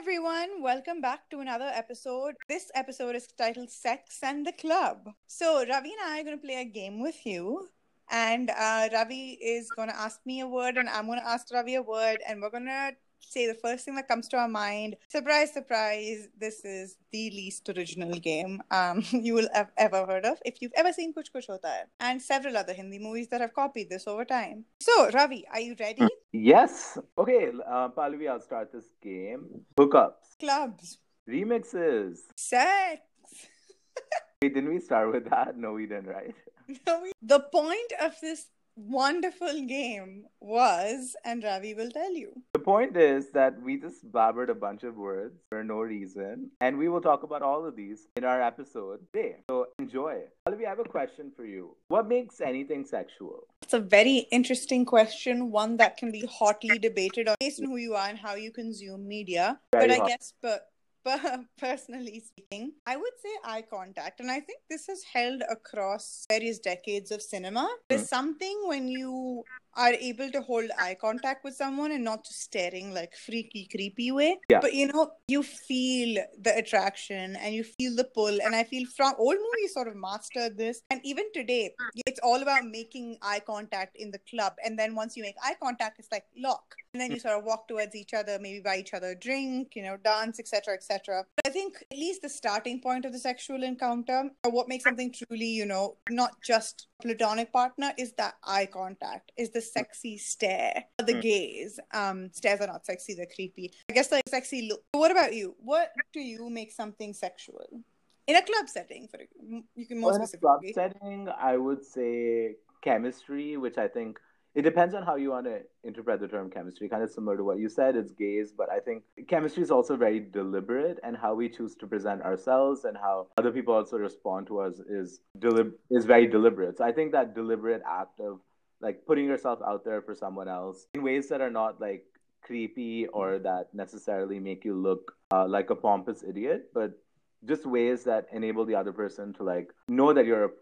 everyone. Welcome back to another episode. This episode is titled Sex and the Club. So, Ravi and I are going to play a game with you. And uh, Ravi is going to ask me a word, and I'm going to ask Ravi a word, and we're going to say the first thing that comes to our mind. Surprise, surprise, this is the least original game um, you will have ever heard of if you've ever seen Kuch Kuch Hota Hai, and several other Hindi movies that have copied this over time. So, Ravi, are you ready? Yes. Okay, uh, Pallavi, I'll start this game. Hookups, Clubs, remixes. sex. Wait, didn't we start with that? No, we didn't, right? No, we- the point of this wonderful game was, and Ravi will tell you. The point is that we just blabbered a bunch of words for no reason, and we will talk about all of these in our episode today. So enjoy. Pallavi, I have a question for you. What makes anything sexual? It's a very interesting question, one that can be hotly debated on based on who you are and how you consume media. Very but I guess, but personally speaking, I would say eye contact, and I think this has held across various decades of cinema. There's mm. something when you are able to hold eye contact with someone and not just staring like freaky, creepy way. Yeah. But you know, you feel the attraction and you feel the pull. And I feel from old movies sort of mastered this. And even today, mm. it's all about making eye contact in the club. And then once you make eye contact, it's like lock. And then you mm. sort of walk towards each other, maybe buy each other a drink, you know, dance, etc., etc. But I think at least the starting point of the sexual encounter, or what makes something truly, you know, not just platonic partner, is that eye contact, is the sexy stare, the Mm. gaze. Um, stares are not sexy; they're creepy. I guess like sexy look. What about you? What do you make something sexual in a club setting? For you can more Well, in a club setting, I would say chemistry, which I think it depends on how you want to interpret the term chemistry. Kind of similar to what you said, it's gaze, but I think chemistry is also very deliberate, and how we choose to present ourselves and how other people also respond to us is delib- is very deliberate. So I think that deliberate act of like putting yourself out there for someone else in ways that are not like creepy or that necessarily make you look uh, like a pompous idiot, but just ways that enable the other person to like know that you're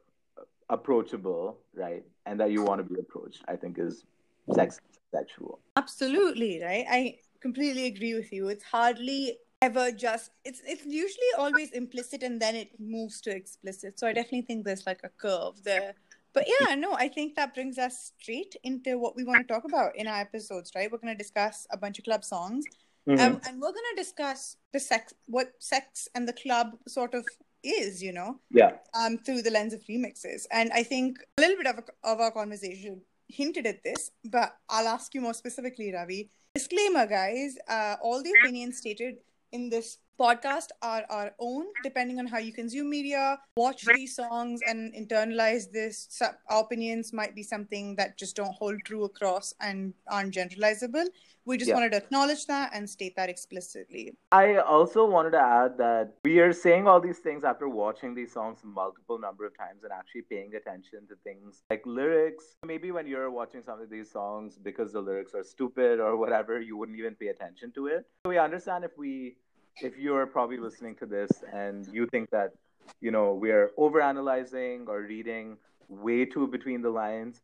approachable, right? And that you want to be approached, I think is sex sexual. Absolutely, right? I completely agree with you. It's hardly ever just it's it's usually always implicit and then it moves to explicit. So I definitely think there's like a curve there. But yeah, no, I think that brings us straight into what we want to talk about in our episodes, right? We're going to discuss a bunch of club songs, Mm-hmm. um, and we're going to discuss the sex, what sex and the club sort of is, you know, yeah. um, through the lens of remixes. And I think a little bit of, of our conversation hinted at this, but I'll ask you more specifically, Ravi. Disclaimer, guys uh, all the opinions stated in this podcast are our own, depending on how you consume media, watch these songs, and internalize this. So our opinions might be something that just don't hold true across and aren't generalizable. We just Yeah. wanted to acknowledge that and state that explicitly. I also wanted to add that we are saying all these things after watching these songs multiple number of times and actually paying attention to things like lyrics. Maybe when you're watching some of these songs because the lyrics are stupid or whatever, you wouldn't even pay attention to it. So we understand if we if you're probably listening to this and you think that you know we're overanalyzing or reading way too between the lines.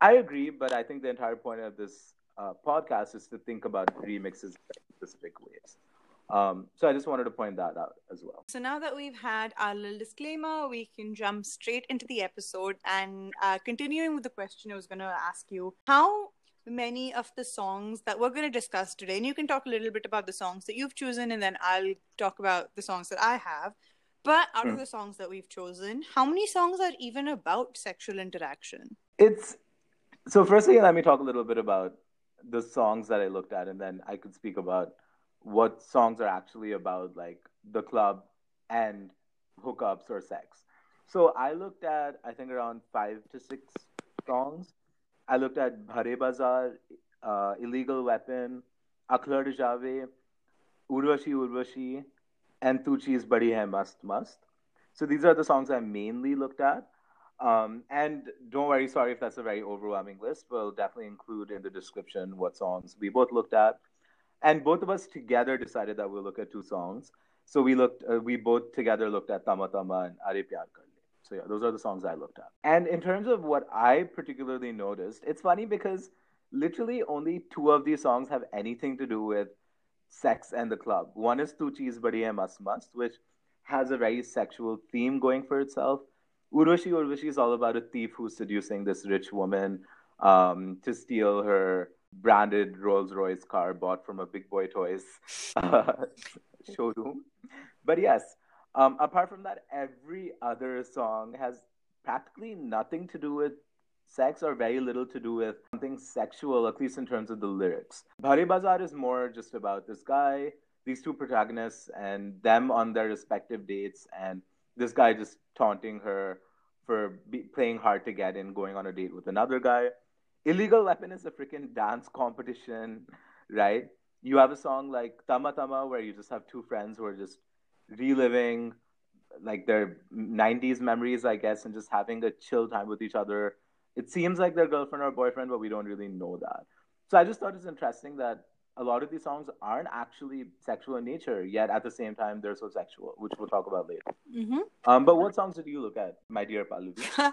I agree, but I think the entire point of this uh, podcast is to think about remixes in specific ways. Um, so I just wanted to point that out as well. So now that we've had our little disclaimer, we can jump straight into the episode. And uh, continuing with the question I was going to ask you, how many of the songs that we're going to discuss today, and you can talk a little bit about the songs that you've chosen, and then I'll talk about the songs that I have. But out of Hmm. the songs that we've chosen, how many songs are even about sexual interaction? It's so. Firstly, let me talk a little bit about the songs that I looked at, and then I could speak about what songs are actually about, like the club and hookups or sex. So I looked at, I think, around five to six songs. I looked at Bhare Bazaar, uh, Illegal Weapon, Akhlar Jave, Urvashi Urvashi, and Tu Cheez Badi Hai Mast Mast. So these are the songs I mainly looked at. Um, and don't worry, sorry if that's a very overwhelming list. We'll definitely include in the description what songs we both looked at. And both of us together decided that we'll look at two songs. So we looked, uh, we both together looked at Tama Tama and Are Pyar Kar. So yeah, those are the songs I looked at. And in terms of what I particularly noticed, it's funny because literally only two of these songs have anything to do with sex and the club. One is Tu Cheez Badi Hai Mast Mast, which has a very sexual theme going for itself. Urvashi Urvashi is all about a thief who's seducing this rich woman um, to steal her branded Rolls Royce car bought from a Big Boy Toys uh, showroom. But yes, um, apart from that, every other song has practically nothing to do with sex or very little to do with something sexual, at least in terms of the lyrics. Bhare Bazaar is more just about this guy, these two protagonists, and them on their respective dates, and this guy just taunting her for be- playing hard to get and going on a date with another guy. Illegal Weapon is a freaking dance competition, right? You have a song like Tama Tama where you just have two friends who are just reliving like their 90s memories, I guess, and just having a chill time with each other it seems like their girlfriend or boyfriend, but we don't really know that. So I just thought it's interesting that a lot of these songs aren't actually sexual in nature, yet at the same time they're so sexual, which we'll talk about later. Mm-hmm. Um, but what songs did you look at, my dear Pallavi?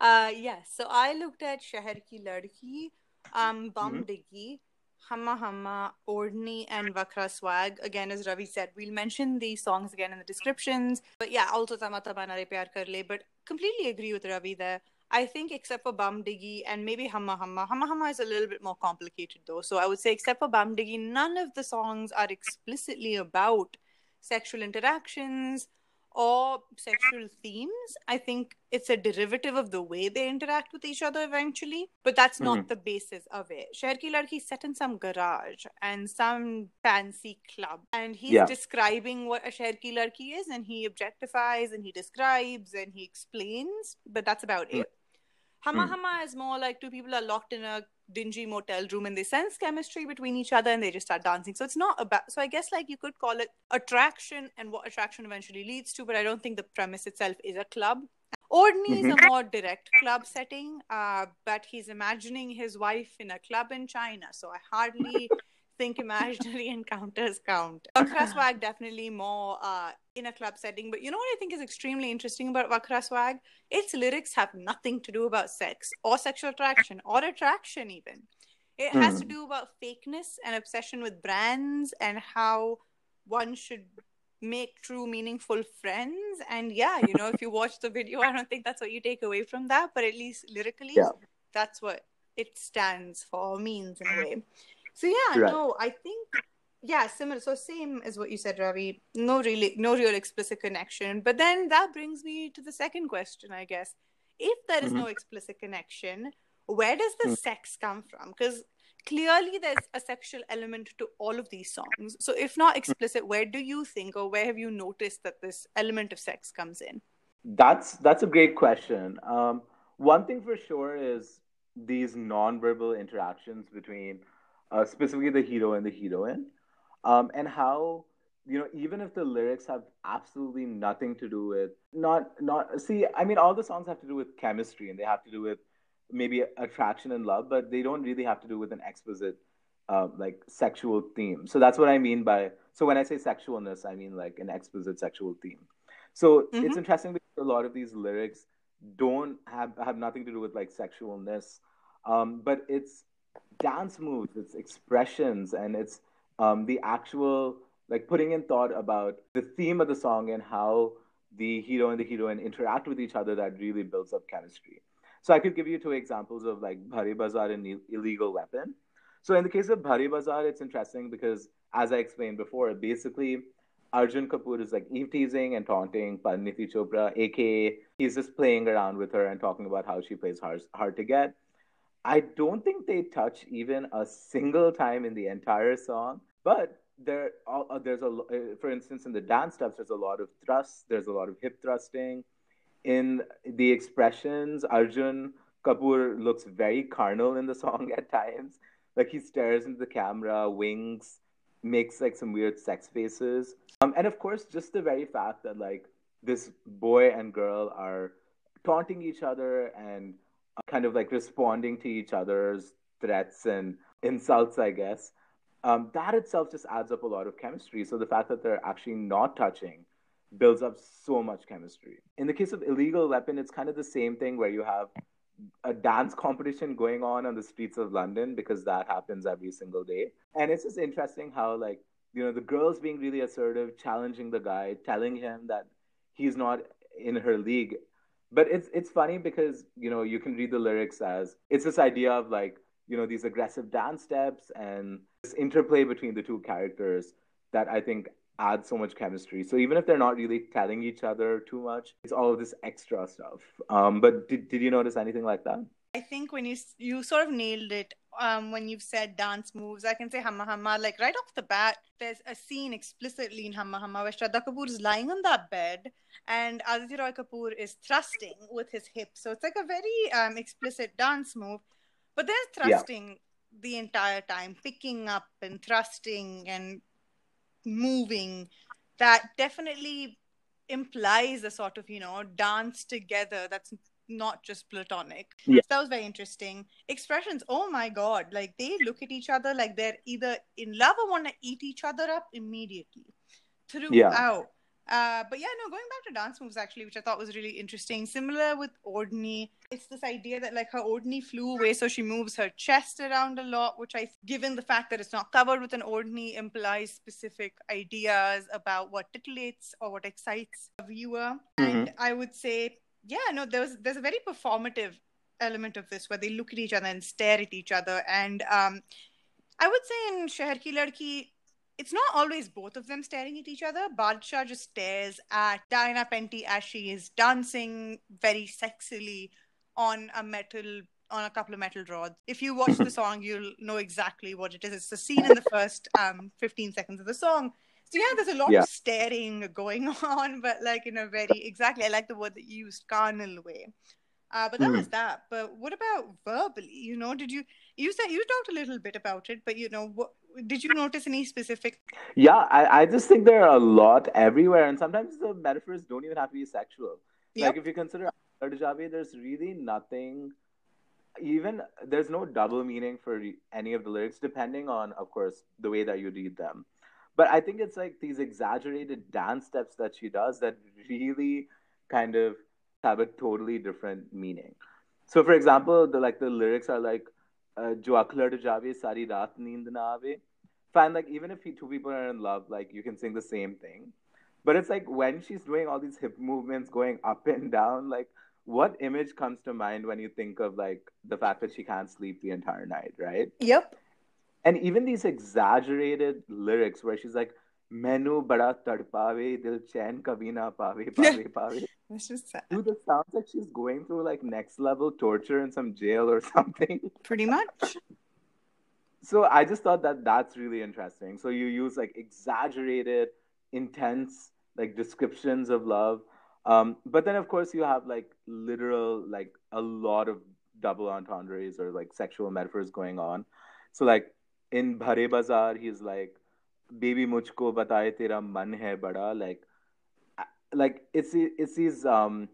uh, yes, so I looked at Shahar Ki Ladki, um, Bum mm-hmm. Diggy, Hamma Hamma, Ordni, and Vakra Swag. Again, as Ravi said, we'll mention these songs again in the descriptions. But yeah, also Tama Tama Nare Pyar Kar Le. But completely agree with Ravi there. I think except for Bum Diggy and maybe Hamma Hamma. Hamma Hamma is a little bit more complicated though. So I would say except for Bum Diggy, none of the songs are explicitly about sexual interactions or sexual themes. I think it's a derivative of the way they interact with each other eventually, but that's not mm-hmm. the basis of it. Shaher Ki Ladki set in some garage and some fancy club, and he's yeah. describing what a Shaher Ki Ladki is, and he objectifies and he describes and he explains, but that's about mm-hmm. it. Hama mm. Hama is more like two people are locked in a dingy motel room and they sense chemistry between each other and they just start dancing. So it's not about, so I guess like you could call it attraction and what attraction eventually leads to, but I don't think the premise itself is a club. Ordni mm-hmm. is a more direct club setting, uh, but he's imagining his wife in a club in China. So I hardly think imaginary encounters count. Vakra Swag definitely more uh, in a club setting. But you know what I think is extremely interesting about Vakra Swag? Its lyrics have nothing to do about sex or sexual attraction or attraction even. It mm. has to hmm. do about fakeness and obsession with brands and how one should make true meaningful friends and yeah you know if you watch the video i don't think that's what you take away from that but at least lyrically yeah. that's what it stands for means in a way so yeah, right. no, I think yeah, similar. So same as what you said, Ravi. No really, no real explicit connection. But then that brings me to the second question, I guess. If there is mm-hmm. no explicit connection, where does the mm-hmm. sex come from? Because clearly there's a sexual element to all of these songs. So if not explicit, where do you think, or where have you noticed that this element of sex comes in? That's that's a great question. Um, one thing for sure is these non-verbal interactions between uh, specifically the hero and the heroine, um, and how you know even if the lyrics have absolutely nothing to do with not not see I mean all the songs have to do with chemistry and they have to do with maybe attraction and love, but they don't really have to do with an explicit uh, like sexual theme. So that's what I mean by so when I say sexualness, I mean like an explicit sexual theme. So mm-hmm. it's interesting because a lot of these lyrics don't have have nothing to do with like sexualness, um, but it's dance moves, its expressions, and it's um, the actual like putting in thought about the theme of the song and how the hero and the heroine interact with each other that really builds up chemistry. So I could give you two examples of like Bhare Bazaar and Illegal Weapon. So in the case of Bhare Bazaar, it's interesting because as I explained before, basically Arjun Kapoor is like eve teasing and taunting Parineeti Chopra, aka he's just playing around with her and talking about how she plays hard, hard to get. I don't think they touch even a single time in the entire song, but there uh, there's a uh, for instance in the dance steps there's a lot of thrusts, there's a lot of hip thrusting. In the expressions, Arjun Kapoor looks very carnal in the song at times. Like he stares into the camera, winks, makes like some weird sex faces. Um, and of course, just the very fact that like this boy and girl are taunting each other and kind of like responding to each other's threats and insults, I guess, um, that itself just adds up a lot of chemistry. So the fact that they're actually not touching builds up so much chemistry. In the case of illegal weapon, it's kind of the same thing where you have a dance competition going on on the streets of London because that happens every single day. And it's just interesting how, like, you know, the girl's being really assertive, challenging the guy, telling him that he's not in her league. But it's it's funny because you know you can read the lyrics as it's this idea of like you know these aggressive dance steps and this interplay between the two characters that I think adds so much chemistry. So even if they're not really telling each other too much, it's all of this extra stuff. Um, but did did you notice anything like that? I think when you you sort of nailed it um, when you've said dance moves, I can say Humma Humma. Like right off the bat, there's a scene explicitly in Humma Humma where Shraddha Kapoor is lying on that bed and Aditya Roy Kapoor is thrusting with his hips. So it's like a very um, explicit dance move. But there's thrusting yeah. the entire time, picking up and thrusting and moving. That definitely implies a sort of, you know, dance together that's not just platonic. Yeah. So that was very interesting. Expressions, oh my god, like they look at each other like they're either in love or want to eat each other up immediately throughout. Yeah. Uh, but yeah, no, going back to dance moves actually, which I thought was really interesting. Similar with Oddhni, it's this idea that like her Oddhni flew away, so she moves her chest around a lot, which I, given the fact that it's not covered with an Oddhni, implies specific ideas about what titillates or what excites a viewer. Mm-hmm. And I would say yeah no there's there's a very performative element of this where they look at each other and stare at each other and um i would say in shehar ki ladki it's not always both of them staring at each other. Badshah just stares at Diana Penty as she is dancing very sexily on a metal on a couple of metal rods. If you watch the song, you'll know exactly what it is. It's the scene in the first um, 15 seconds of the song so yeah, there's a lot yeah. of staring going on, but like in a very exactly. I like the word that you used, carnal way. Uh, but that mm. was that. But what about verbally? You know, did you you said you talked a little bit about it, but you know, what did you notice any specific? Yeah, I, I just think there are a lot everywhere, and sometimes the metaphors don't even have to be sexual. Yep. Like if you consider Ardajabi, there's really nothing. Even there's no double meaning for any of the lyrics, depending on, of course, the way that you read them. But I think it's like these exaggerated dance steps that she does that really kind of have a totally different meaning. So, for example, the like the lyrics are like uh, "Jo akhlad jave sari raat neend na aave." Fine, like even if two people are in love, like you can sing the same thing. But it's like when she's doing all these hip movements, going up and down, like what image comes to mind when you think of like the fact that she can't sleep the entire night, right? Yep and even these exaggerated lyrics where she's like menu bada tadpave dil chain kabhi na pave pave pave. It's just sad. dude it sounds like she's going through like next level torture in some jail or something? Pretty much. So i just thought that that's really interesting. So you use like exaggerated intense like descriptions of love. Um, but then of course you have like literal like a lot of double entendres or like sexual metaphors going on. So like in Bhare Bazaar, he's like, "Baby, mujhko bataye tera man hai bada." Like, like it's it's these um,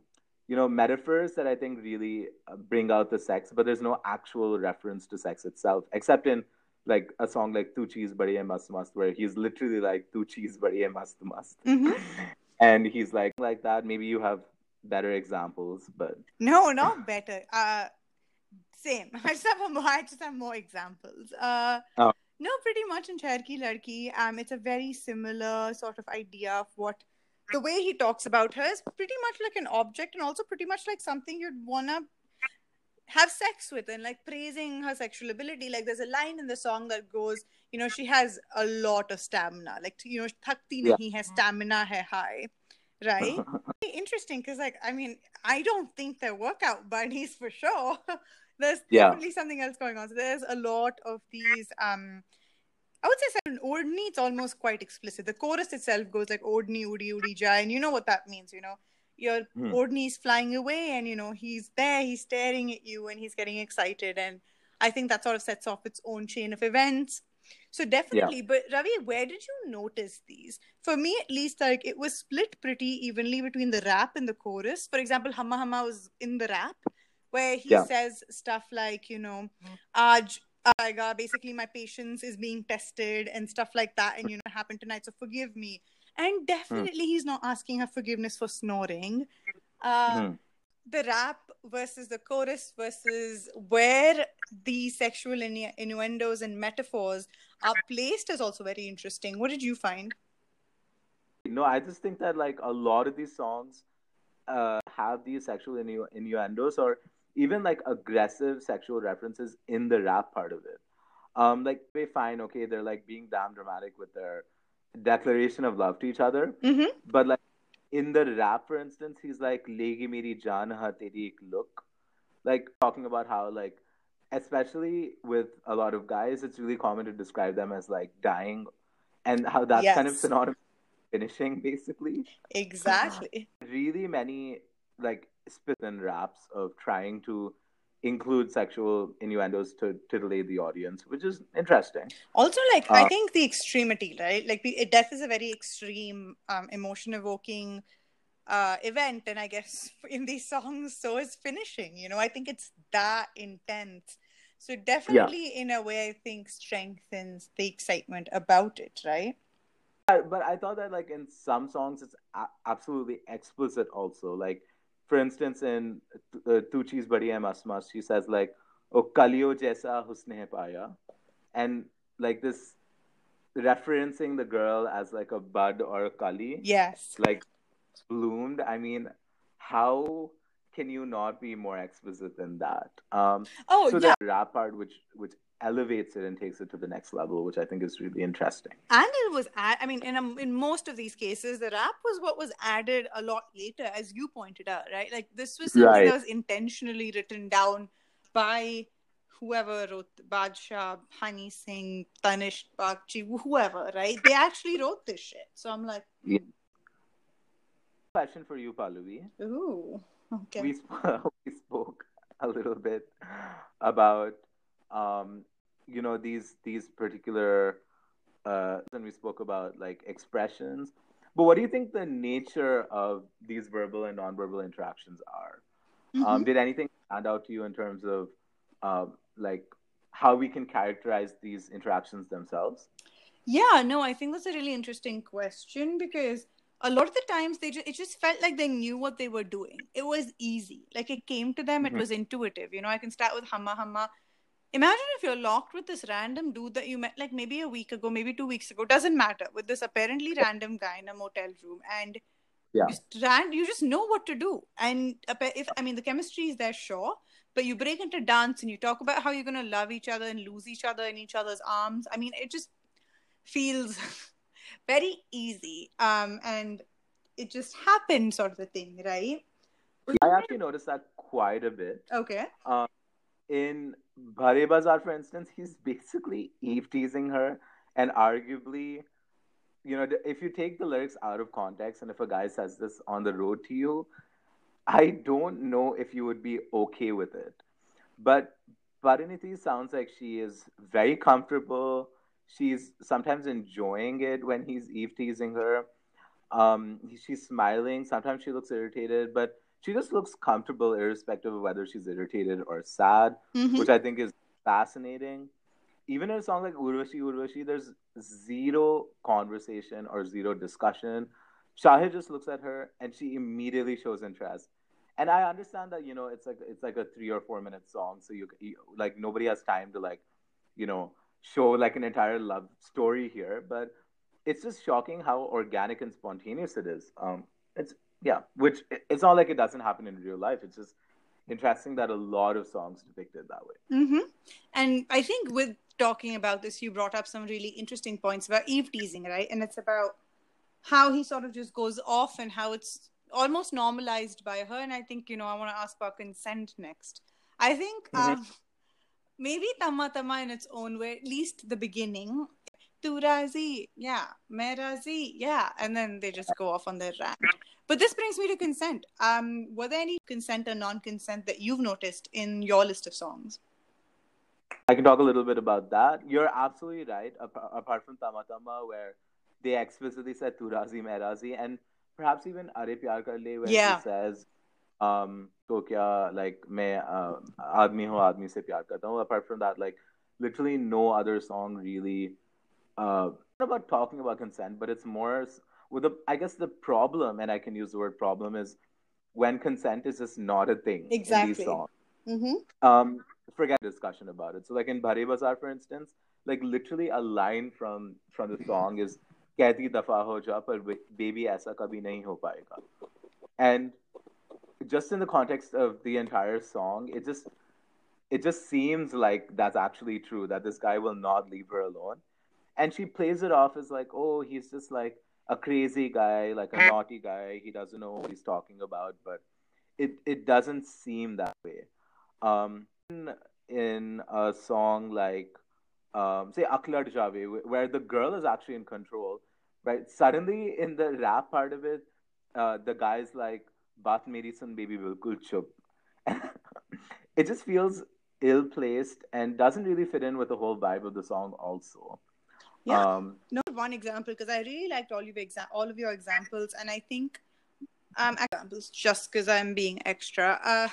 you know, metaphors that I think really uh, bring out the sex, but there's no actual reference to sex itself, except in like a song like "Tu Cheez Badi Hai Mast Mast," where he's literally like "Tu Cheez Badi Hai Mast Mast," mm-hmm. and he's like like that. Maybe you have better examples, but no, not better. Uh, same. I just have more. I just have more examples. Uh, oh. No, pretty much in Shehar Ki Ladki, um, it's a very similar sort of idea of what the way he talks about her is pretty much like an object, and also pretty much like something you'd wanna have sex with, and like praising her sexual ability. Like there's a line in the song that goes, you know, she has a lot of stamina. Like you know, thakti yeah. nahi hai, stamina hai high right interesting because like i mean i don't think they're workout bunnies for sure there's yeah. definitely something else going on. So there's a lot of these. Um, I would say in Oddhni, it's almost quite explicit. The chorus itself goes like Oddhni, Udi, Udi, Jai, and you know what that means. You know, your. Oddhni is flying away, and you know he's there, he's staring at you, and he's getting excited, and I think that sort of sets off its own chain of events. So definitely, yeah. but Ravi, where did you notice these? For me, at least, like it was split pretty evenly between the rap and the chorus. For example, Humma Humma was in the rap, where he yeah. says stuff like, you know, Aj aega, basically my patience is being tested and stuff like that, and you know, happened tonight, so forgive me. And definitely, mm. he's not asking her forgiveness for snoring. Uh, mm. The rap versus the chorus versus where the sexual innu- innuendos and metaphors are placed is also very interesting. What did you find? No, I just think that like a lot of these songs uh, have these sexual innu- innuendos or even like aggressive sexual references in the rap part of it. Um, like they fine, okay, they're like being damn dramatic with their declaration of love to each other, Mm-hmm. but like in the rap, for instance, he's like "Legi meri jaan ha teri ek look," like talking about how like, especially with a lot of guys, it's really common to describe them as like dying, and how that's kind of synonymous finishing, basically. Exactly. Really many like spits and raps of trying to include sexual innuendos to titillate the audience, which is interesting. Also, like I Uh, think the extremity, right? Like the, death is a very extreme, um, emotion-evoking uh, event, and I guess in these songs, so is finishing. You know, I think it's that intense. So definitely, in a way, I think strengthens the excitement about it, right? But I thought that like in some songs it's a- absolutely explicit also. Like for instance in uh, Tu Cheez Badi Hai Mas Mas, she says like "Oh kaliyo jaisa husne hai paya," and like this referencing the girl as like a bud or a kali, Yes. like bloomed. I mean, how can you not be more explicit than that? Um, Oh so yeah, the rap part, which which elevates it and takes it to the next level, which I think is really interesting. and it was. Ad- I mean, in a, in most of these cases, the rap was what was added a lot later, as you pointed out, right? Like this was something Right. that was intentionally written down by whoever wrote Badshah, Honey Singh, Tanishk Bagchi, whoever, right? They actually wrote this shit. So I'm like, yeah. Question for you, Pallavi. ooh, okay. we sp- we spoke a little bit about um you know these these particular uh and we spoke about like expressions but what do you think the nature of these verbal and nonverbal interactions are um Mhm. did anything stand out to you in terms of um like how we can characterize these interactions themselves Yeah, no, I think that's a really interesting question because a lot of the times they just it just felt like they knew what they were doing. It was easy. Like it came to them, it Mhm. was intuitive. You know, I can start with Hamma Hamma. Imagine if you're locked with this random dude that you met like maybe a week ago, maybe two weeks ago, doesn't matter, with this apparently random guy in a motel room and Yeah. you, just ran, you just know what to do. And if I mean the chemistry is there, sure, but you break into dance and you talk about how you're gonna love each other and lose each other in each other's arms. I mean, it just feels very easy um and it just happened sort of a thing right i actually noticed that quite a bit okay Um, in Bhare Bazaar, for instance, he's basically eve teasing her, and arguably, you know, if you take the lyrics out of context, and if a guy says this on the road to you, I don't know if you would be okay with it. But Parineeti sounds like she is very comfortable. She's sometimes enjoying it when he's eve teasing her. Um, she's smiling. Sometimes she looks irritated, but she just looks comfortable irrespective of whether she's irritated or sad, Mhm. which I think is fascinating. Even in a song like Urvashi Urvashi, there's zero conversation or zero discussion. Shahid just looks at her and she immediately shows interest. And I understand that you know it's like it's like a three or four minute song, so you, you like nobody has time to like you know show like an entire love story here, but it's just shocking how organic and spontaneous it is. Um, it's yeah, which it's not like it doesn't happen in real life. It's just interesting that a lot of songs depict it that way. hmm and i think with talking about this you brought up some really interesting points about eve teasing right and it's about how he sort of just goes off and how it's almost normalized by her and i think you know i want to ask about consent next i think Mhm. um, maybe tama tama in its own way at least the beginning tu razi yeah मैं razi yeah and then they just go off on their rant but this brings me to consent um were there any consent or non-consent that you've noticed in your list of songs I can talk a little bit about that. You're absolutely right. Apart, apart from Tama Tama, where they explicitly said Tu Razi Main Razi, and perhaps even Are Pyar Kar Le, where Yeah. he says, um, तो क्या like मैं uh, आदमी हूँ आदमी से प्यार करता हूँ. Apart from that, like literally no other song really uh, not about talking about consent, but it's more with the, I guess the problem, and I can use the word problem, is when consent is just not a thing exactly. in these songs. Mm-hmm. Um, forget discussion about it. So, like in Bhare Bazaar, for instance, like literally a line from from the song is "Kehti dafa ho ja, par baby aisa kabhi nahi ho paega," and just in the context of the entire song, it just it just seems like that's actually true that this guy will not leave her alone and she plays it off as like, oh, he's just like a crazy guy, like a naughty guy. He doesn't know what he's talking about, but it it doesn't seem that way. Um, in, in a song like um, say Aklad Jave, where the girl is actually in control, right? Suddenly in the rap part of it, uh, the guy's like, "Baat meri sun, baby, bilkul chup." it just feels ill placed and doesn't really fit in with the whole vibe of the song. Also, Yeah. um, No, one example because I really liked all of your exa- all of your examples, and I think um examples just because I'm being extra. Uh,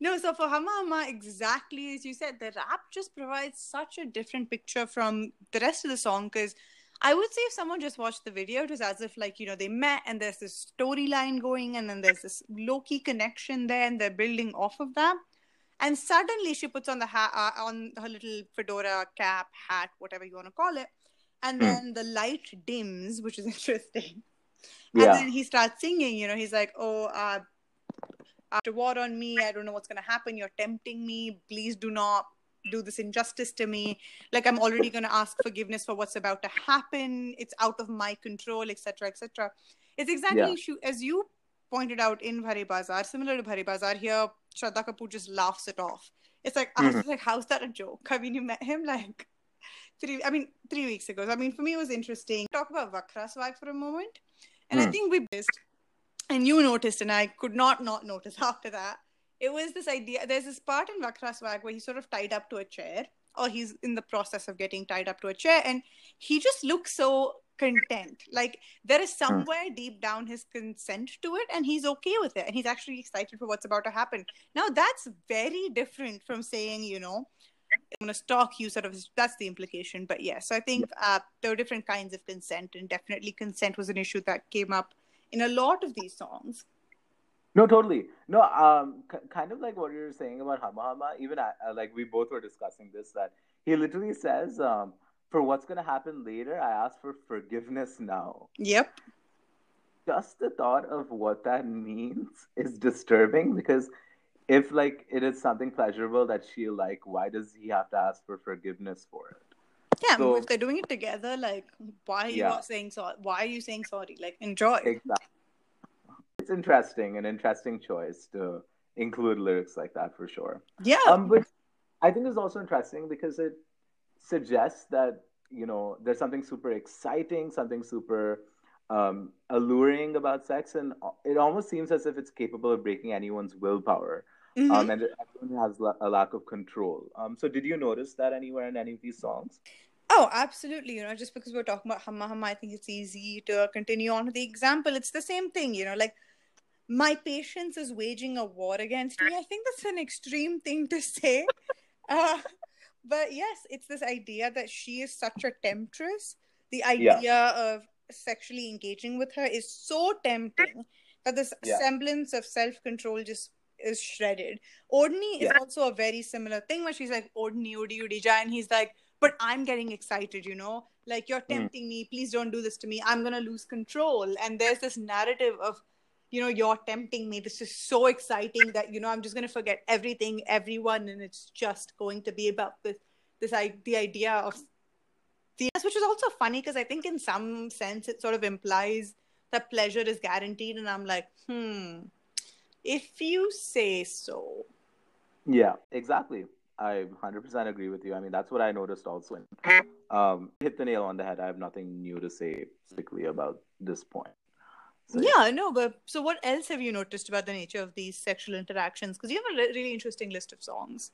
no, so for Hama Hama, exactly as you said, the rap just provides such a different picture from the rest of the song because. I would say if someone just watched the video, it was as if like you know they met and there's this storyline going and then there's this low key connection there and they're building off of that. And suddenly she puts on the hat uh, on her little fedora cap, hat, whatever you want to call it, and Hmm. then the light dims, which is interesting. yeah, And then he starts singing. You know, he's like, "Oh, uh, after war on me, I don't know what's gonna happen. You're tempting me. Please do not do this injustice to me. Like I'm already gonna ask forgiveness for what's about to happen. It's out of my control, etc., etc." It's exactly Yeah. as you pointed out in Bhare Bazaar, similar to Bhare Bazaar. Here, Shraddha Kapoor just laughs it off. It's like, I was Mhm. like, how's that a joke? I mean, you met him like three. I mean, three weeks ago. So, I mean, for me, it was interesting. Talk about Vakra swag for a moment, and I Hmm. think we missed, and you noticed, and I could not not notice after that. It was this idea. There's this part in Vakra swag where he's sort of tied up to a chair, or he's in the process of getting tied up to a chair, and he just looks so content. Like there is somewhere deep down his consent to it, and he's okay with it, and he's actually excited for what's about to happen. Now that's very different from saying, you know, I'm going to stalk you. Sort of that's the implication. But yes, I think uh, there were different kinds of consent, and definitely consent was an issue that came up in a lot of these songs. No, totally. No, um, k- kind of like what you were saying about Hama Hama. Even I, uh, like we both were discussing this, that he literally says, um, "For what's gonna happen later, I ask for forgiveness now." Yep. Just the thought of what that means is disturbing because if like it is something pleasurable that she like, why does he have to ask for forgiveness for it? Yeah. So- if they're doing it together, like, why are you Yeah. not saying sorry? Why are you saying sorry? Like, enjoy. Exactly. It's interesting, an interesting choice to include lyrics like that for sure. Yeah. Um, but I think it's also interesting because it suggests that you know there's something super exciting, something super um, alluring about sex, and it almost seems as if it's capable of breaking anyone's willpower, Mhm. um, and everyone has la- a lack of control. Um, so, did you notice that anywhere in any of these songs? Oh, absolutely. You know, just because we're talking about Hamma Hamma, I think it's easy to continue on with the example. It's the same thing, you know, like my patience is waging a war against me. I think that's an extreme thing to say. Uh, but yes, it's this idea that she is such a temptress. The idea of sexually engaging with her is so tempting that this Yeah. semblance of self control just is shredded. Ordni is also a very similar thing where she's like, Ordni, Udi, Udi, Ja, and he's like, but I'm getting excited, you know? Like, you're tempting me. Please don't do this to me. I'm going to lose control. And there's this narrative of, you know, you're tempting me. This is so exciting that, you know, I'm just going to forget everything, everyone, and it's just going to be about this, this I- the idea of the which is also funny because I think in some sense it sort of implies that pleasure is guaranteed. And I'm like, hmm, if you say so. Yeah, exactly. I 100% agree with you. I mean, that's what I noticed also. Um, hit the nail on the head. I have nothing new to say specifically about this point. So, Yeah, I know, but so what else have you noticed about the nature of these sexual interactions? Because you have a re- really interesting list of songs.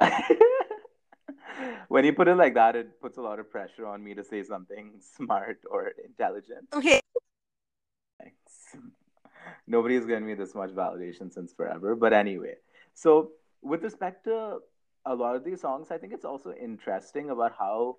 when you put it like that, it puts a lot of pressure on me to say something smart or intelligent. Okay. Thanks. Nobody's given me this much validation since forever. But anyway, so with respect to a lot of these songs, I think it's also interesting about how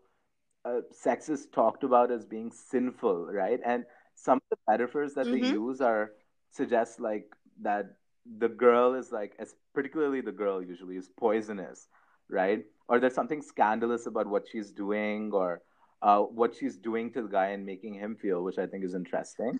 uh, sex is talked about as being sinful, right? And some of the metaphors that they Mhm. use are suggest like that the girl is like, as particularly the girl usually is poisonous, right? Or there's something scandalous about what she's doing or uh, what she's doing to the guy and making him feel, which I think is interesting.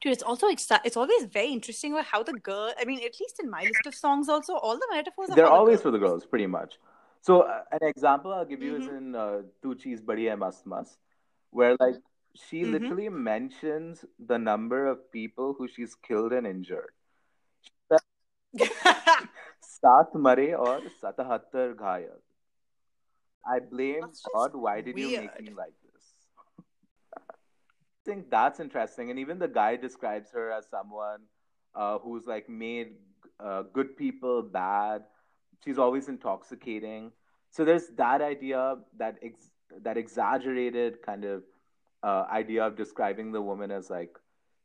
Dude, it's also exci- it's always very interesting how the girl. I mean, at least in my list of songs, also all the metaphors. They're always the for the girls, pretty much. So uh, an example I'll give you mm-hmm. is in uh, Tu Cheez Badi Mast Mast, where like she mm-hmm. literally mentions the number of people who she's killed and injured. Sat mare aur satahattar ghayal. I blame God. Why did weird. you make me like think that's interesting. And even the guy describes her as someone uh, who's like made uh, good people bad. She's always intoxicating. So there's that idea, that ex- that exaggerated kind of uh, idea of describing the woman as like,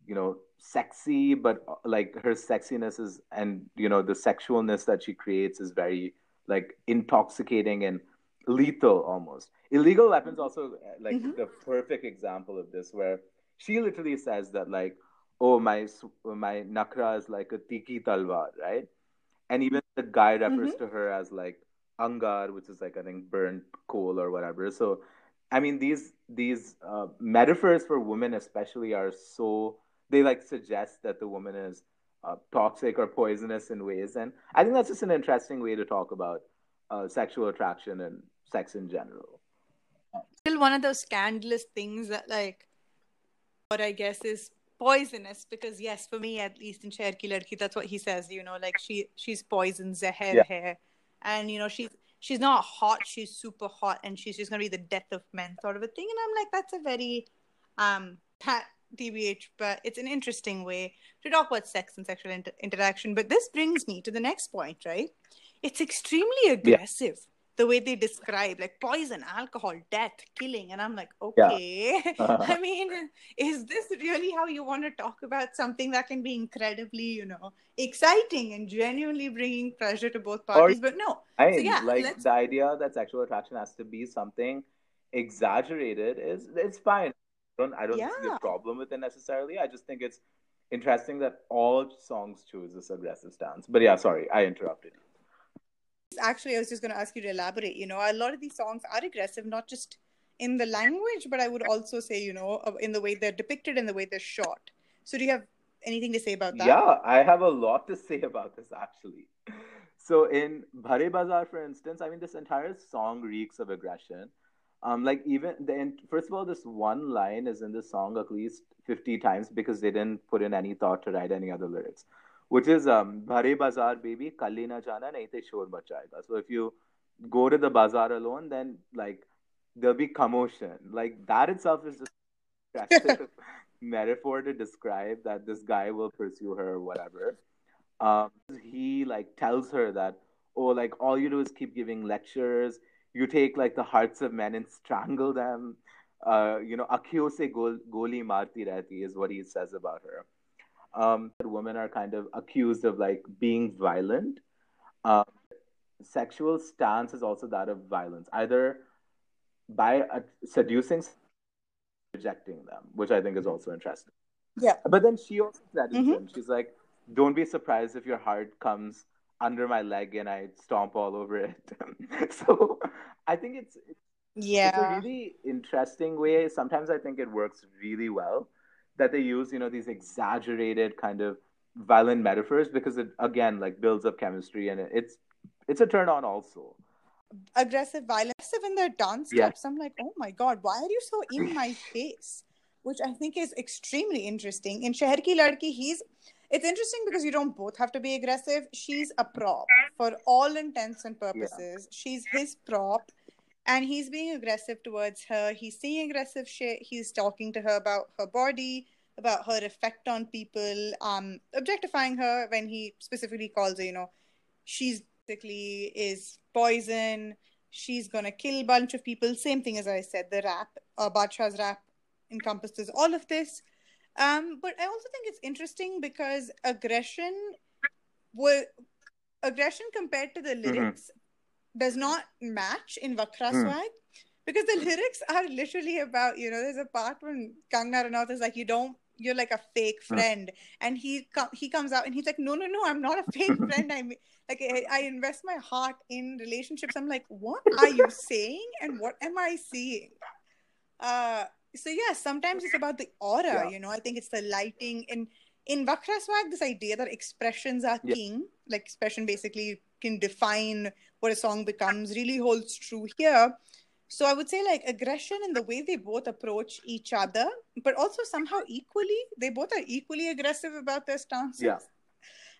you know, sexy, but uh, like her sexiness is, and you know, the sexualness that she creates is very like intoxicating and lethal almost. Illegal weapons also uh, like Mhm. the perfect example of this, where she literally says that like, oh my my nakra is like a tiki talwar, right? And even the guy refers to her as like angar, which is like I think burnt coal or whatever. So, I mean these these uh, metaphors for women especially are so they like suggest that the woman is uh, toxic or poisonous in ways, and I think that's just an interesting way to talk about uh, sexual attraction and sex in general. Still, one of those scandalous things that like, what I guess is poisonous because yes, for me at least in Sher Ki Ladki, that's what he says. You know, like she she's poison, zehar Yeah. hai, and you know she's she's not hot, she's super hot, and she's just gonna be the death of men sort of a thing. And I'm like, that's a very um pat TBH, but it's an interesting way to talk about sex and sexual inter- interaction. But this brings me to the next point, right? It's extremely aggressive. The way they describe, like poison, alcohol, death, killing, and I'm like, okay, Yeah. okay. Uh-huh. I mean, is this really how you want to talk about something that can be incredibly, you know, exciting and genuinely bringing pleasure to both parties? but no, I So, yeah, like let's- the idea that sexual attraction has to be something exaggerated is it's fine. I don't I don't see a problem with it necessarily. I just think it's interesting that all songs choose this aggressive stance. But yeah, sorry, I interrupted you. Actually, I was just going to ask you to elaborate. You know, a lot of these songs are aggressive, not just in the language, but I would also say, you know, uh, in the way they're depicted and the way they're shot. So, do you have anything to say about that? Yeah, I have a lot to say about this actually. So in Bhare Bazaar, for instance, I mean this entire song reeks of aggression. Um, like even the first of all, this one line is in the song at least fifty times because they didn't put in any thought to write any other lyrics, which is um, Bhare Bazaar, baby, kalli na jana, nahi te shor machayega. So if you go to the bazaar alone, then like there'll be commotion. Like that itself is just metaphor to describe that this guy will pursue her or whatever. Um, he like tells her that oh like all you do is keep giving lectures. You take like the hearts of men and strangle them. Uh, you know, akhiyon se gol, goli marti rehti is what he says about her. Um, that women are kind of accused of like being violent. Um, sexual stance is also that of violence, either by uh, seducing, rejecting them, which I think is also interesting. Yeah. But then she also said Mhm. him. She's like, "Don't be surprised if your heart comes under my leg and I stomp all over it." so I think it's it's a Yeah. really interesting way. Sometimes I think it works really well that they use you know these exaggerated kind of violent metaphors because it again like builds up chemistry and it's it's a turn on also. aggressive violence in their dance Yeah. steps. I'm like, oh my god, why are you so in my face? Which I think is extremely interesting. In Sheher Ki Ladki, he's it's interesting because you don't both have to be aggressive. She's a prop for all intents and purposes. She's his prop. And he's being aggressive towards her. He's saying aggressive shit. He's talking to her about her body, about her effect on people, um, objectifying her when he specifically calls her, you know, she's basically is poison. She's gonna kill a bunch of people. Same thing as I said. The rap, uh, Badshah's rap, encompasses all of this. Um, but I also think it's interesting because aggression, will aggression compared to the lyrics, does not match in Vakra Hmm. Swag because the lyrics are literally about you know. There's a part when Kangana Ranaut is like, "You don't you're like a fake friend and he com- he comes out and he's like no no no i'm not a fake friend i mean like I, I invest my heart in relationships i'm like what are you saying and what am i seeing uh so yeah sometimes it's about the aura Yeah. you know i think it's the lighting and in Vakhra Swag, this idea that expressions are Yeah. king like expression basically can define what a song becomes really holds true here so I would say like aggression and the way they both approach each other, but also somehow equally, they both are equally aggressive about their stances. Yeah.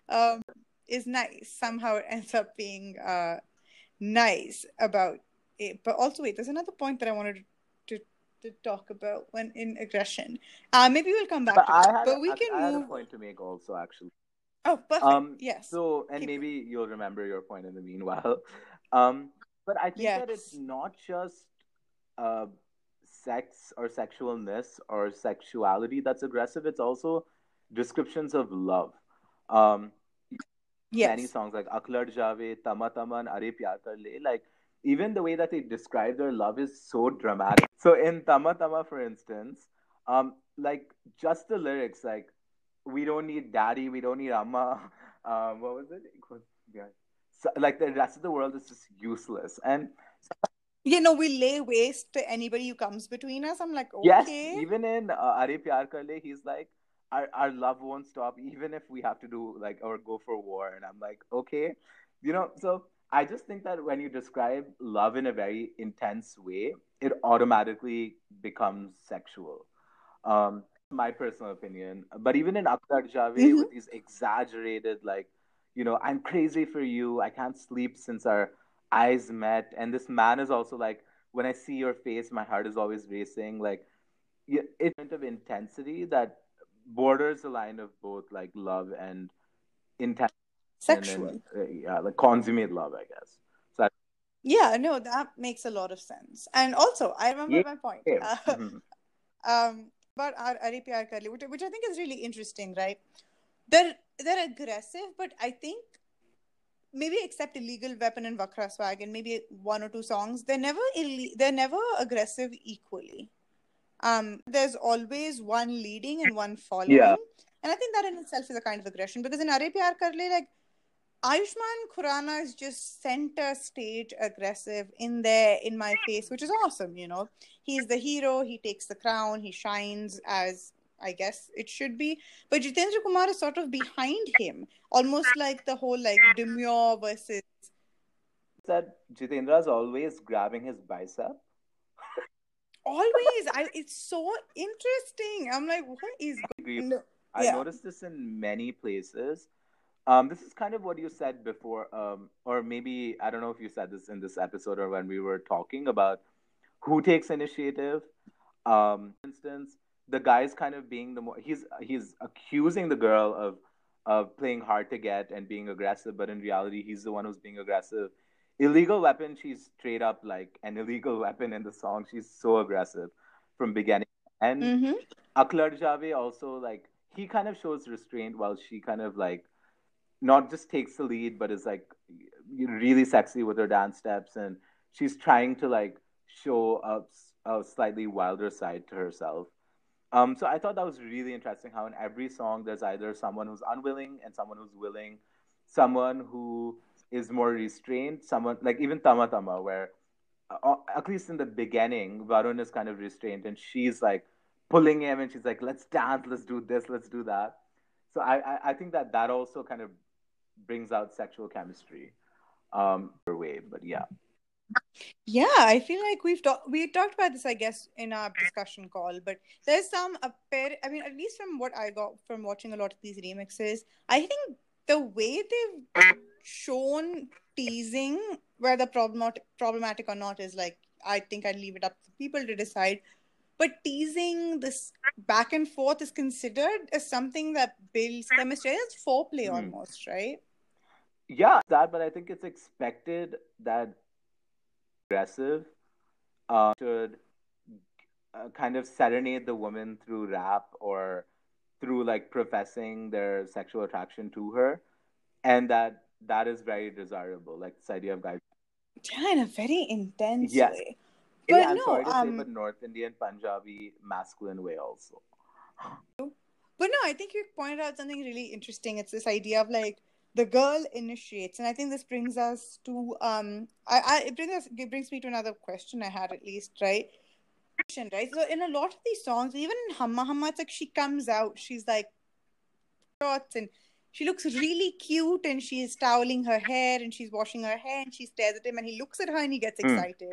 Um, is nice. Somehow it ends up being uh, nice about it. But also, wait, there's another point that I wanted to talk about when in aggression. Uh, maybe we'll come back But to I that. had, But we I, can I move. point to make also, actually. Oh, perfect. Um, yes. So, and Keep- maybe you'll remember your point in the meanwhile. Um, but I think that it's not just uh, sex or sexualness or sexuality that's aggressive. It's also descriptions of love. Um, many yes. songs like Akh Lad Jaave, Tama Tama, and Are Pyar Kar Le, like even the way that they describe their love is so dramatic. So in Tama Tama, for instance, um, like just the lyrics, like we don't need daddy, we don't need amma. Um, what was it? Yeah. So, like the rest of the world is just useless. And You know, we lay waste to anybody who comes between us. I'm like, okay. yes, even in uh, Are Pyar Kar Le, he's like, our, our love won't stop even if we have to do like or go for war. And I'm like, okay, you know. So I just think that when you describe love in a very intense way, it automatically becomes sexual. Um, my personal opinion. But even in Akhtar Jave, Mhm. with these exaggerated, like, you know, I'm crazy for you. I can't sleep since our eyes met. And this man is also like, when I see your face, my heart is always racing. Like, it's a kind of intensity that borders the line of both like love and intention. Sexual. And, uh, yeah, like consummate love, I guess. So Yeah, no, that makes a lot of sense. And also, I remember Yeah. my point yeah. uh, Mhm. um, about Ar- Ari Pyar Kar which, which I think is really interesting, right? They're they're aggressive, but I think maybe except illegal weapon and Vakhra Swag and maybe one or two songs, they're never ille- they're never aggressive equally. Um, there's always one leading and one following, Yeah. and I think that in itself is a kind of aggression because in Are Pyar like Ayushmann Khurrana is just center stage aggressive in there in my face, which is awesome. You know, he's the hero. He takes the crown. He shines as I guess it should be. But Jitendra Kumar is sort of behind him, almost like the whole like demure versus. that Jitendra is always grabbing his bicep. Always, I. It's so interesting. I'm like, what is? agree. No, I Yeah. noticed this in many places. Um, this is kind of what you said before, um, or maybe I don't know if you said this in this episode or when we were talking about who takes initiative. Um, for instance, the guy's kind of being the more he's he's accusing the girl of of playing hard to get and being aggressive, but in reality, he's the one who's being aggressive. Illegal weapon, she's straight up like an illegal weapon in the song. She's so aggressive from beginning and. mm-hmm. Akh Lad Jaave also like he kind of shows restraint while she kind of like not just takes the lead but is like really sexy with her dance steps. And she's trying to like show a, a slightly wilder side to herself. Um, so I thought that was really interesting how in every song there's either someone who's unwilling and someone who's willing, someone who is more restrained, someone like even Tama Tama where uh, at least in the beginning Varun is kind of restrained and she's like pulling him and she's like let's dance. Let's do this. Let's do that. So i i, I think that that also kind of brings out sexual chemistry um way but yeah Yeah, I feel like we've talked we talked about this, I guess, in our discussion call. But there's some apparent. I mean, at least from what I got from watching a lot of these remixes, I think the way they've shown teasing, whether problematic problematic or not, is like I think I'd leave it up to people to decide. But teasing this back and forth is considered as something that builds chemistry. It's foreplay Hmm. almost, right? yeah that but i think it's expected that aggressive uh, should uh, kind of serenade the woman through rap or through like professing their sexual attraction to her and that that is very desirable like this idea of guys Yeah, in a very intense Yes. way. Yeah, But I'm no, sorry to say, um, but North Indian Punjabi masculine way also. But no, I think you pointed out something really interesting. It's this idea of like the girl initiates, and I think this brings us to um, I, I it brings us it brings me to another question I had at least, right? Right. So in a lot of these songs, even in Hamma Hamma, it's like she comes out, she's like shorts and she looks really cute and she's toweling her hair and she's washing her hair and she stares at him and he looks at her and he gets Hmm. excited.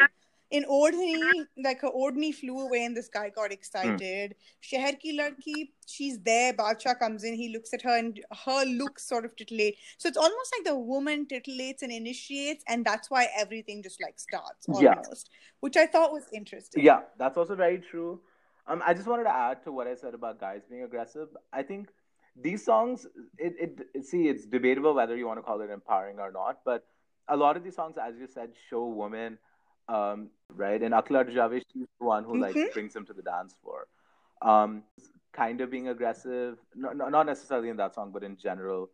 In Odhni, like her Odhni flew away and this guy got excited. Sheher ki ladki, she's there, Bacha comes in, he looks at her and her looks sort of titillate. So it's almost like the woman titillates and initiates and that's why everything just like starts Yeah. almost, which I thought was interesting. Yeah, that's also very true. Um, I just wanted to add to what I said about guys being aggressive. I think these songs, it, it see, it's debatable whether you want to call it empowering or not, but a lot of these songs, as you said, show women, um, right? And Akh Lad Jaave, is the one who like Mhm. brings him to the dance floor. Um, kind of being aggressive, no, no, not necessarily in that song, but in general.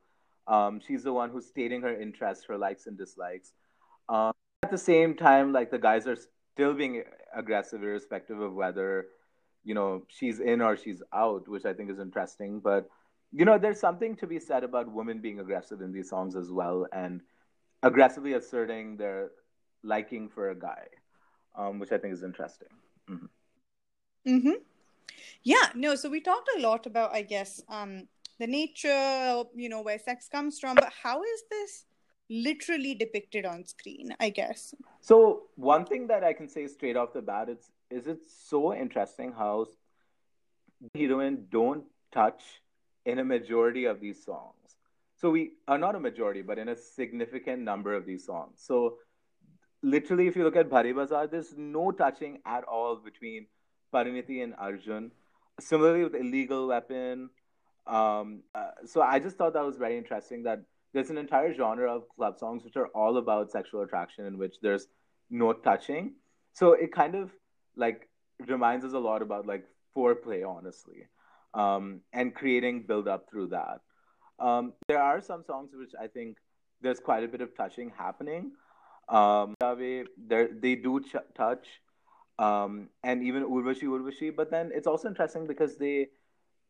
Um, she's the one who's stating her interests, her likes and dislikes. Um, at the same time, like the guys are still being aggressive, irrespective of whether you know she's in or she's out, which I think is interesting. But you know, there's something to be said about women being aggressive in these songs as well, and aggressively asserting their liking for a guy, um, which I think is interesting. Mm-hmm. Yeah, no, so we talked a lot about, I guess, um, the nature, you know, where sex comes from, but how is this literally depicted on screen, I guess? So one thing that I can say straight off the bat is is it's so interesting how the heroine don't touch in a majority of these songs. So we are not a majority, but in a significant number of these songs. So literally, if you look at Bhari Bazaar, there's no touching at all between Parineeti and Arjun. Similarly with Illegal Weapon. Um, uh, so I just thought that was very interesting that there's an entire genre of club songs which are all about sexual attraction in which there's no touching. So it kind of like reminds us a lot about like foreplay, honestly, um, and creating build up through that. Um, there are some songs which I think there's quite a bit of touching happening. Um, they do ch- touch, um, and even Urvashi Urvashi, but then it's also interesting because they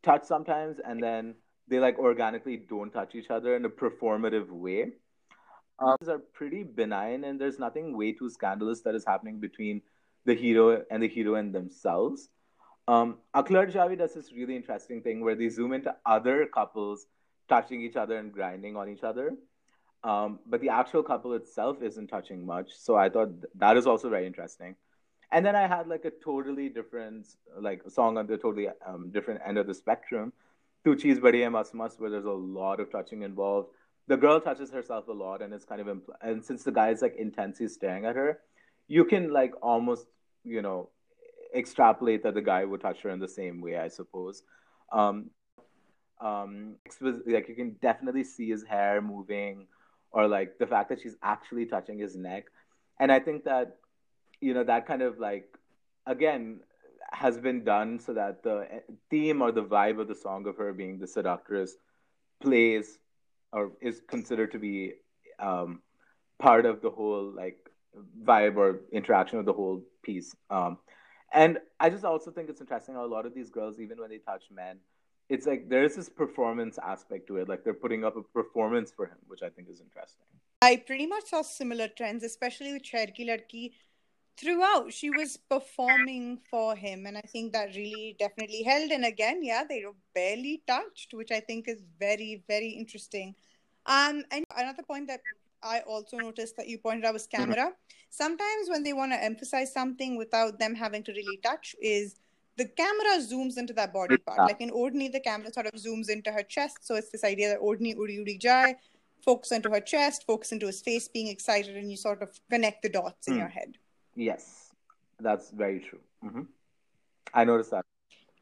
touch sometimes and then they like organically don't touch each other in a performative way. Um, are pretty benign, and there's nothing way too scandalous that is happening between the hero and the heroine themselves. Um, Javi does this really interesting thing where they zoom into other couples touching each other and grinding on each other. Um, but the actual couple itself isn't touching much. So I thought th- that is also very interesting. And then I had like a totally different, like song on the totally um, different end of the spectrum, Tu Cheez Badiye Mas Mas, where there's a lot of touching involved. The girl touches herself a lot, and it's kind of, impl- and since the guy is like intensely staring at her, you can like almost, you know, extrapolate that the guy would touch her in the same way, I suppose. Um, um, like you can definitely see his hair moving, or like the fact that she's actually touching his neck, and I think that you know that kind of like again has been done so that the theme or the vibe of the song of her being the seductress plays or is considered to be um, part of the whole like vibe or interaction of the whole piece. Um, and I just also think it's interesting how a lot of these girls, even when they touch men, it's like there is this performance aspect to it. Like they're putting up a performance for him, which I think is interesting. I pretty much saw similar trends, especially with Sheher Ki Ladki. Throughout, she was performing for him, and I think that really definitely held. And again, yeah, they were barely touched, which I think is very, very interesting. Um, and another point that I also noticed that you pointed out was camera. Mm-hmm. Sometimes when they want to emphasize something without them having to really touch, is the camera zooms into that body part. Yeah. Like in Odhni, the camera sort of zooms into her chest. So it's this idea that Odhni Uri Uri Jai, focus into her chest, focus into his face, being excited, and you sort of connect the dots mm. in your head. Yes, that's very true. Mm-hmm. I noticed that.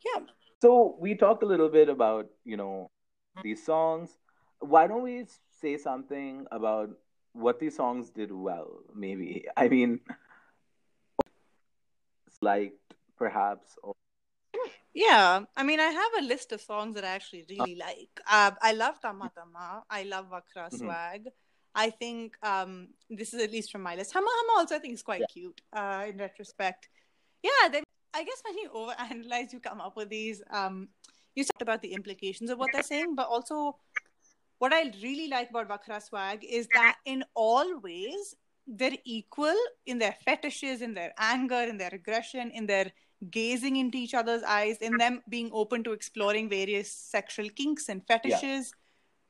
Yeah. So we talked a little bit about, you know, these songs. Why don't we say something about what these songs did well, maybe? I mean, liked perhaps or yeah i mean i have a list of songs that i actually really like. Uh, i love tama tama. I love vakra mm-hmm. swag. I think um, this is at least from my list. Hama hama also i think is quite yeah. cute uh, in retrospect. Yeah then i guess when you overanalyze you come up with these um, you talked about the implications of what they're saying, but also what I really like about Vakhra Swag is that in all ways they're equal in their fetishes, in their anger, in their aggression, in their gazing into each other's eyes, in them being open to exploring various sexual kinks and fetishes.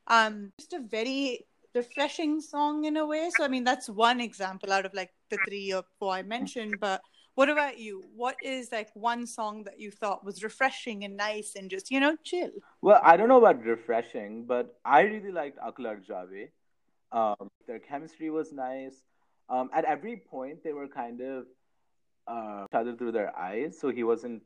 Yeah. Um, just a very refreshing song in a way. So I mean that's one example out of like the three or four I mentioned, but what about you? What is like one song that you thought was refreshing and nice and just, you know, chill? Well, I don't know about refreshing, but I really liked Akh Lad Jaave. Um, their chemistry was nice. Um, at every point, they were kind of uh, each other through their eyes, so he wasn't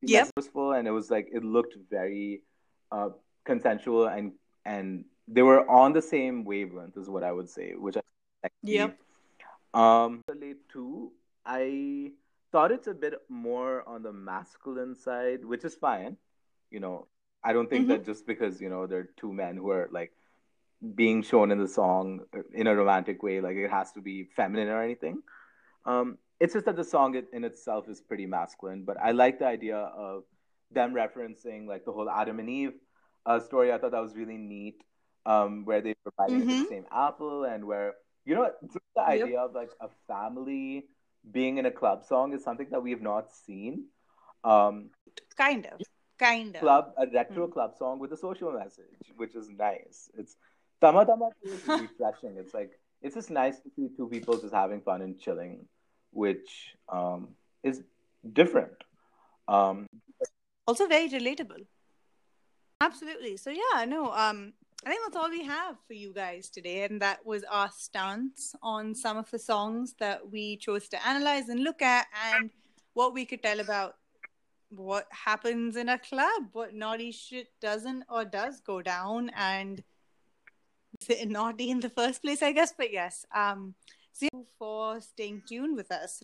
yep. forceful, and it was like it looked very uh, consensual, and and they were on the same wavelength, is what I would say, which I like. Yep. Um, late two I thought it's a bit more on the masculine side, which is fine. You know, I don't think mm-hmm. that just because, you know, there are two men who are like being shown in the song in a romantic way, like it has to be feminine or anything. Um, it's just that the song in itself is pretty masculine, but I like the idea of them referencing like the whole Adam and Eve uh, story. I thought that was really neat, um, where they were biting mm-hmm. the same apple and where, you know, the idea yep. of like a family being in a club song is something that we have not seen. Um, kind of, kind of. Club a retro mm. club song with a social message, which is nice. It's Tama Tama is refreshing. It's like it's just nice to see two people just having fun and chilling, which um, is different. Um, also very relatable. Absolutely. So yeah, no. Um, I think that's all we have for you guys today. And that was our stance on some of the songs that we chose to analyze and look at and what we could tell about what happens in a club, what naughty shit doesn't or does go down and naughty in the first place, I guess. But yes, um, for staying tuned with us.